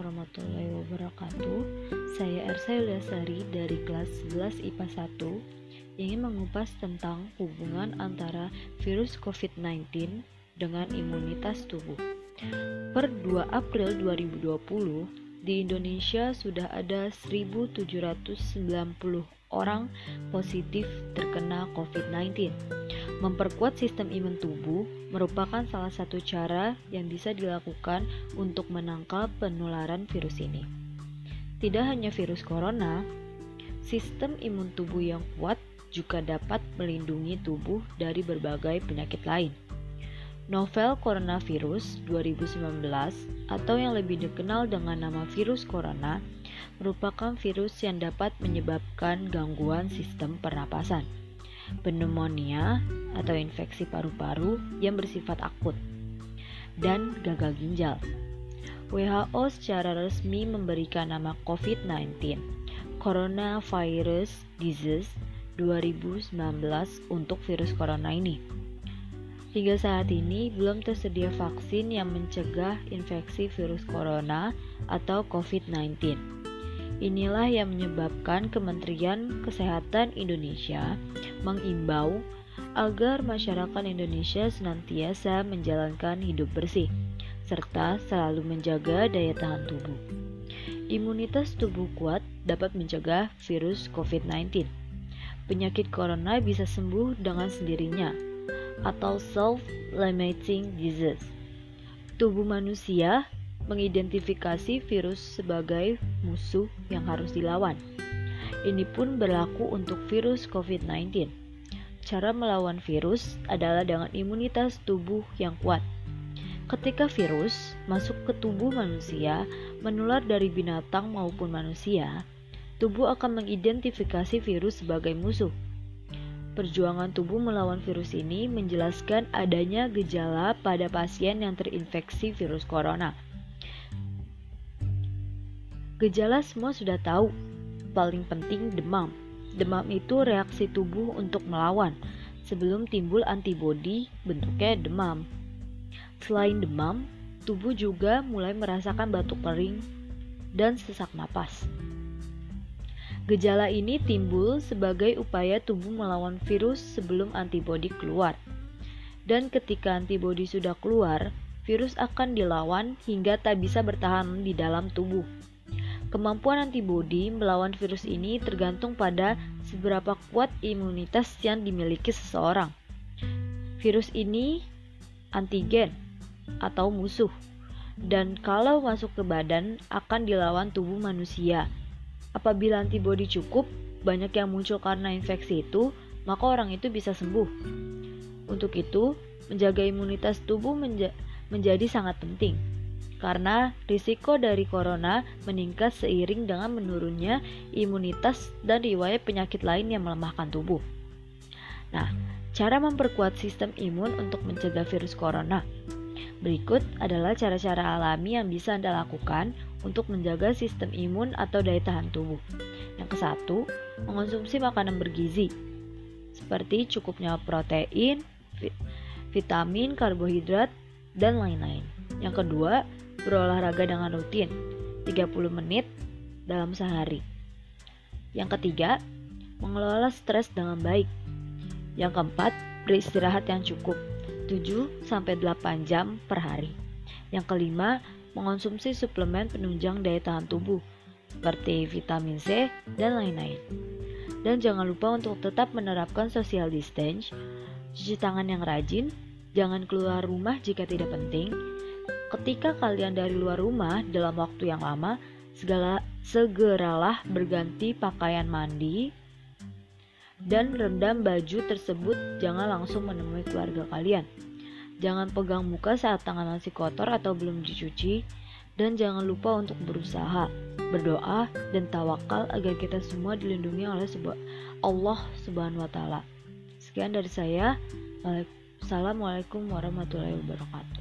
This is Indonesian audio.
Warahmatullahi wabarakatuh. Saya Ersa Yuliasari dari kelas 11 IPA 1 ingin mengupas tentang hubungan antara virus COVID-19 dengan imunitas tubuh. Per 2 April 2020, di Indonesia sudah ada 1.790 orang positif terkena COVID-19 Memperkuat sistem imun tubuh merupakan salah satu cara yang bisa dilakukan untuk menangkal penularan virus ini. Tidak hanya virus corona, sistem imun tubuh yang kuat juga dapat melindungi tubuh dari berbagai penyakit lain. Novel coronavirus 2019 atau yang lebih dikenal dengan nama virus corona merupakan virus yang dapat menyebabkan gangguan sistem pernapasan, pneumonia atau infeksi paru-paru yang bersifat akut, dan gagal ginjal. WHO secara resmi memberikan nama COVID-19 Coronavirus Disease 2019 untuk virus corona ini. Hingga saat ini belum tersedia vaksin yang mencegah infeksi virus corona atau COVID-19. Inilah yang menyebabkan Kementerian Kesehatan Indonesia mengimbau agar masyarakat Indonesia senantiasa menjalankan hidup bersih serta selalu menjaga daya tahan tubuh. Imunitas tubuh kuat dapat mencegah virus COVID-19. Penyakit corona bisa sembuh dengan sendirinya atau self-limiting disease. Tubuh manusia mengidentifikasi virus sebagai musuh yang harus dilawan. Ini pun berlaku untuk virus COVID-19. Cara melawan virus adalah dengan imunitas tubuh yang kuat. Ketika virus masuk ke tubuh manusia, menular dari binatang maupun manusia, tubuh akan mengidentifikasi virus sebagai musuh. Perjuangan tubuh melawan virus ini menjelaskan adanya gejala pada pasien yang terinfeksi virus corona. Gejala semua sudah tahu, paling penting demam. Demam itu reaksi tubuh untuk melawan. Sebelum timbul antibodi, bentuknya demam. Selain demam, tubuh juga mulai merasakan batuk kering dan sesak napas. Gejala ini timbul sebagai upaya tubuh melawan virus sebelum antibodi keluar. Dan ketika antibodi sudah keluar, virus akan dilawan hingga tak bisa bertahan di dalam tubuh. Kemampuan antibodi melawan virus ini tergantung pada seberapa kuat imunitas yang dimiliki seseorang. Virus ini antigen atau musuh. Dan kalau masuk ke badan akan dilawan tubuh manusia. Apabila antibodi cukup, banyak yang muncul karena infeksi itu, maka orang itu bisa sembuh. Untuk itu, menjaga imunitas tubuh menja menjadi sangat penting. Karena risiko dari corona meningkat seiring dengan menurunnya imunitas dan riwayat penyakit lain yang melemahkan tubuh. Nah, cara memperkuat sistem imun untuk mencegah virus corona. Berikut adalah cara-cara alami yang bisa Anda lakukan untuk menjaga sistem imun atau daya tahan tubuh. Yang ke satu, mengonsumsi makanan bergizi, seperti cukupnya protein, vitamin, karbohidrat, dan lain-lain. Yang kedua, berolahraga dengan rutin, 30 menit dalam sehari. Yang ketiga, mengelola stres dengan baik. Yang keempat, beristirahat yang cukup, 7-8 jam per hari. Yang kelima, mengonsumsi suplemen penunjang daya tahan tubuh seperti vitamin C dan lain-lain. Dan jangan lupa untuk tetap menerapkan social distance, cuci tangan yang rajin, jangan keluar rumah jika tidak penting. Ketika kalian dari luar rumah dalam waktu yang lama, segala segeralah berganti pakaian mandi dan rendam baju tersebut jangan langsung menemui keluarga kalian. Jangan pegang muka saat tangan masih kotor atau belum dicuci dan jangan lupa untuk berusaha, berdoa dan tawakal agar kita semua dilindungi oleh Allah Subhanahu wa taala. Sekian dari saya. Assalamualaikum warahmatullahi wabarakatuh.